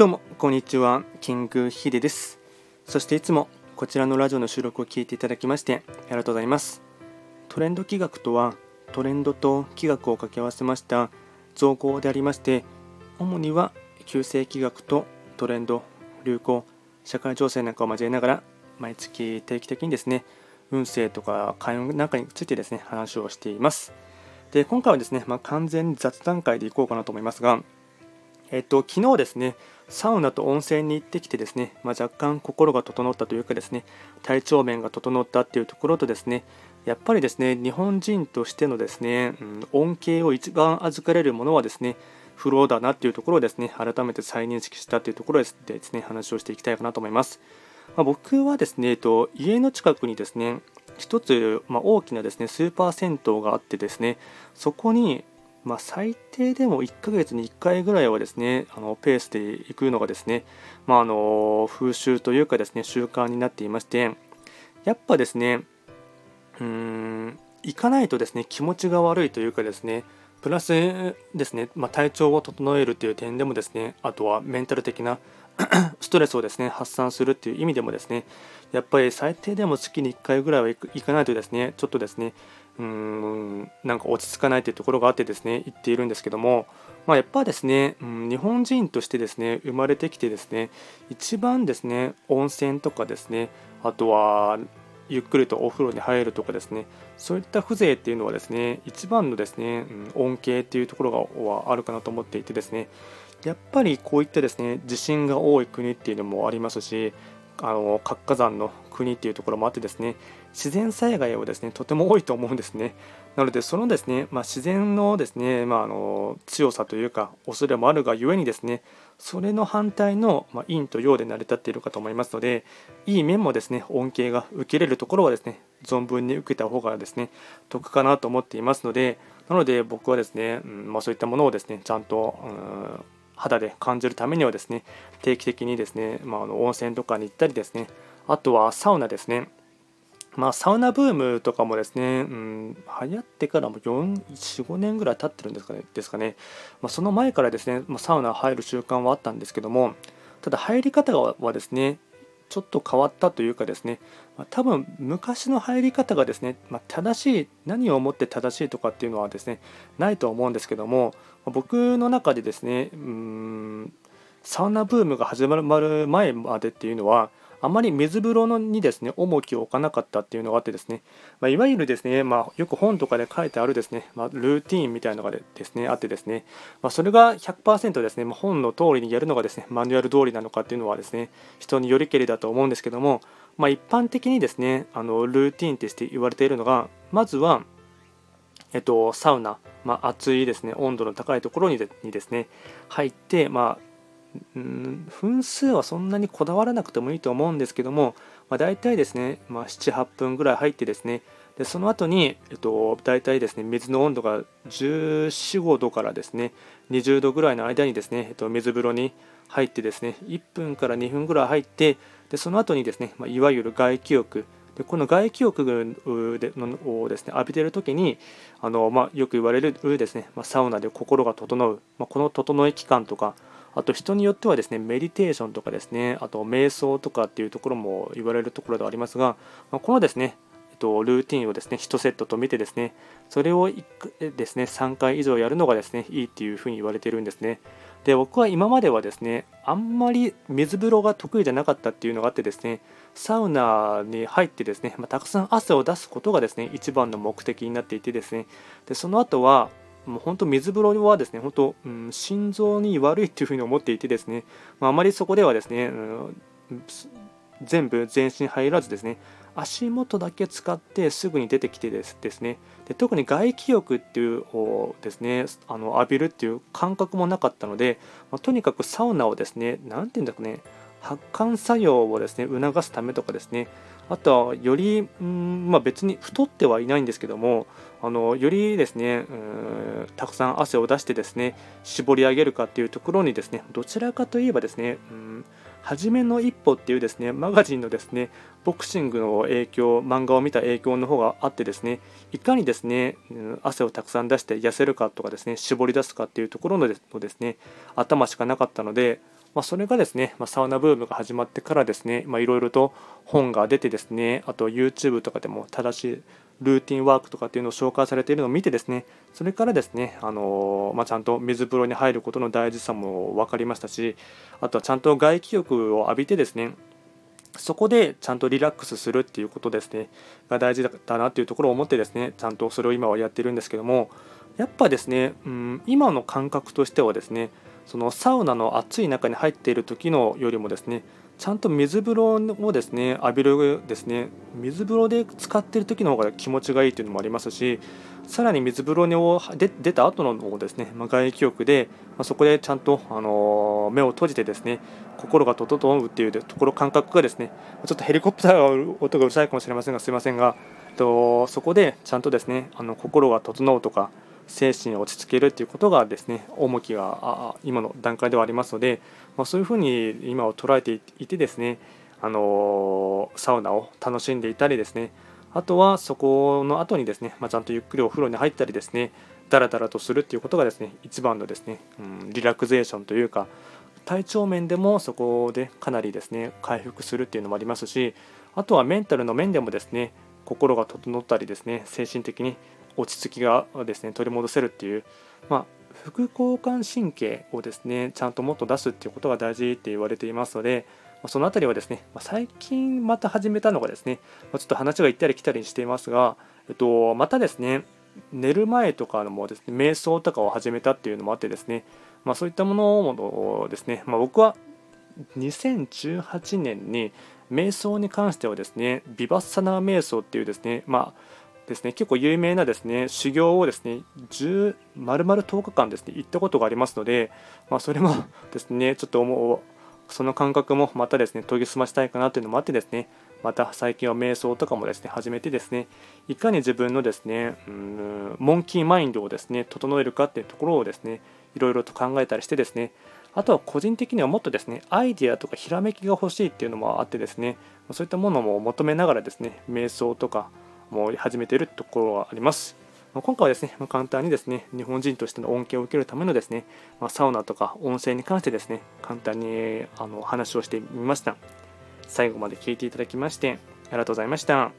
どうもこんにちは。キングヒデです。そしていつもこちらのラジオの収録を聞いていただきましてありがとうございます。トレンド企画とはトレンドと企画を掛け合わせました造語でありまして主には旧世企画とトレンド流行社会情勢なんかを交えながら毎月定期的にですね運勢とか開運なんかについてですね話をしています。で今回はですね、まあ、完全に雑談会でいこうかなと思いますがえっと、昨日ですね、サウナと温泉に行ってきてですね、まあ、若干心が整ったというかですね、体調面が整ったっていうところとですね、やっぱりですね、日本人としてのですね、うん、恩恵を一番預かれるものはですね、フローだなっていうところをですね、改めて再認識したというところでですね、話をしていきたいかなと思います。まあ、僕はですね、えっと、家の近くにですね、一つ、まあ、大きなですねスーパー銭湯があってですねそこにまあ、最低でも1ヶ月に1回ぐらいはですねあのペースで行くのがですね、まあ、あの風習というかですね習慣になっていましてやっぱですねうーん行かないとですね気持ちが悪いというかですねプラスですね、まあ、体調を整えるという点でもですねあとはメンタル的な ストレスをですね発散するっていう意味でもですねやっぱり最低でも月に1回ぐらいは行かないとですねちょっとですねうーんなんか落ち着かないというところがあってですね言っているんですけども、まあ、やっぱですね、うん、日本人としてですね生まれてきてですね一番ですね温泉とかですねあとはゆっくりとお風呂に入るとかですねそういった風情っていうのはですね一番のですね、うん、恩恵っていうところがはあるかなと思っていてですねやっぱりこういったですね地震が多い国っていうのもありますしあの活火山の国っていうところもあってですね自然災害はですねとても多いと思うんですね。なのでそのですね、まあ、自然のですね、まあ、あの強さというか恐れもあるがゆえにですねそれの反対の、まあ、陰と陽で成り立っているかと思いますのでいい面もですね恩恵が受けれるところはですね存分に受けた方がですね得かなと思っていますのでなので僕はですね、うんまあ、そういったものをですねちゃんと、うん肌で感じるためにはですね定期的にですね、まあ、あの温泉とかに行ったりですねあとはサウナですね。まあ、サウナブームとかもですね、うん、流行ってからも45年ぐらい経ってるんですかね、ですかね。まあ、その前からですね、まあ、サウナ入る習慣はあったんですけども、ただ入り方はですね、ちょっと変わったというかですね、まあ、多分昔の入り方がですね、まあ、正しい何をもって正しいとかっていうのはですねないと思うんですけども僕の中でですねうんサウナブームが始まる前までっていうのはあまり水風呂のにですね重きを置かなかったっていうのがあってですね、まあ、いわゆるですね、まあ、よく本とかで書いてあるですね、まあ、ルーティーンみたいなのがですねあってですね、まあ、それが100%ですね、まあ、本の通りにやるのがですねマニュアル通りなのかっていうのはですね人によりけりだと思うんですけども、まあ、一般的にですねあのルーティーンとして言われているのがまずはえっと、サウナ、まあ、熱いですね温度の高いところにですね入って、まあ、ん分数はそんなにこだわらなくてもいいと思うんですけども、まあ、大体ですね、まあ、78分ぐらい入ってですねでその後に、えっと、大体ですね水の温度が14、5度からですね20度ぐらいの間にですね、えっと、水風呂に入ってですね1分から2分ぐらい入ってでその後にですね、まあ、いわゆる外気浴。でこの外気浴をですね浴びている時にあの、まあ、よく言われるですね、まあ、サウナで心が整う、まあ、この整い期間とかあと人によってはですねメディテーションとかですねあと瞑想とかっていうところも言われるところではありますが、まあ、このですねとルーティンをですね1セットと見てですねそれをですね3回以上やるのがですねいいっていうふうに言われてるんですね。で僕は今まではですねあんまり水風呂が得意じゃなかったっていうのがあってですねサウナに入ってですね、まあ、たくさん汗を出すことがですね一番の目的になっていてですね。でその後はもう本当水風呂はですね本当、うん、心臓に悪いっていうふうに思っていてですね、まあ、あまりそこではですね、うん、全部全身入らずですね足元だけ使ってすぐに出てきてですですねで特に外気浴っていうをですねあの浴びるっていう感覚もなかったので、まあ、とにかくサウナをですね何て言うんだろうね発汗作用をですね促すためとかですねあとはより、うんまあ、別に太ってはいないんですけどもあのよりですねたくさん汗を出してですね絞り上げるかっていうところにですねどちらかといえばですねうん初めの一歩っていうですねマガジンのですねボクシングの影響漫画を見た影響の方があってですねいかにですね汗をたくさん出して痩せるかとかですね絞り出すかっていうところのですね頭しかなかったのでまあ、それがですね、まあ、サウナブームが始まってからですね、いろいろと本が出てですね、あと YouTube とかでも正しいルーティンワークとかっていうのを紹介されているのを見てですね、それからですね、あのまあ、ちゃんと水風呂に入ることの大事さも分かりましたし、あとはちゃんと外気浴を浴びてですね、そこでちゃんとリラックスするっていうことですね、が大事だなっていうところを思ってですね、ちゃんとそれを今はやってるんですけども、やっぱですね、うん、今の感覚としてはですね、そのサウナの暑い中に入っている時のよりもですねちゃんと水風呂をですね浴びるですね水風呂で使っている時の方が気持ちがいいというのもありますしさらに水風呂に出た後のですね、まあ、外気浴で、まあ、そこでちゃんと、あの目を閉じてですね心が整うっていうところ感覚がですねちょっとヘリコプターが音がうるさいかもしれませんがすいませんがとそこでちゃんとですねあの心が整うとか精神を落ち着けるということがですね重きが今の段階ではありますので、まあ、そういうふうに今を捉えていてですねあのサウナを楽しんでいたりですねあとはそこの後にですね、まあ、ちゃんとゆっくりお風呂に入ったりですねだらだらとするっていうことがですね一番のですね、うん、リラクゼーションというか体調面でもそこでかなりですね回復するっていうのもありますしあとはメンタルの面でもですね心が整ったりですね精神的に落ち着きがですね取り戻せるっていう、まあ、副交感神経をですねちゃんともっと出すっていうことが大事って言われていますので、まその辺りはですね、ま最近また始めたのがですね、まちょっと話が行ったり来たりしていますが、えっと、またですね寝る前とかのもですね瞑想とかを始めたっていうのもあってですね、まあ、そういったものをですね、まあ、僕は2018年に瞑想に関してはですねビバッサナー瞑想っていうですねまあですね結構有名なですね修行をですね10丸々10日間ですね行ったことがありますので、まあ、それも ですねちょっと思うその感覚もまたですね研ぎ澄ましたいかなというのもあってですねまた最近は瞑想とかもですね始めてですねいかに自分のですねうんモンキーマインドをですね整えるかっていうところをですねいろいろと考えたりしてですねあとは個人的にはもっとですねアイディアとかひらめきが欲しいっていうのもあってですねそういったものも求めながらですね瞑想とかも始めているところがあります。今回はですね、簡単にですね、日本人としての恩恵を受けるためのですね、まサウナとか温泉に関してですね、簡単にあの話をしてみました。最後まで聞いていただきまして、ありがとうございました。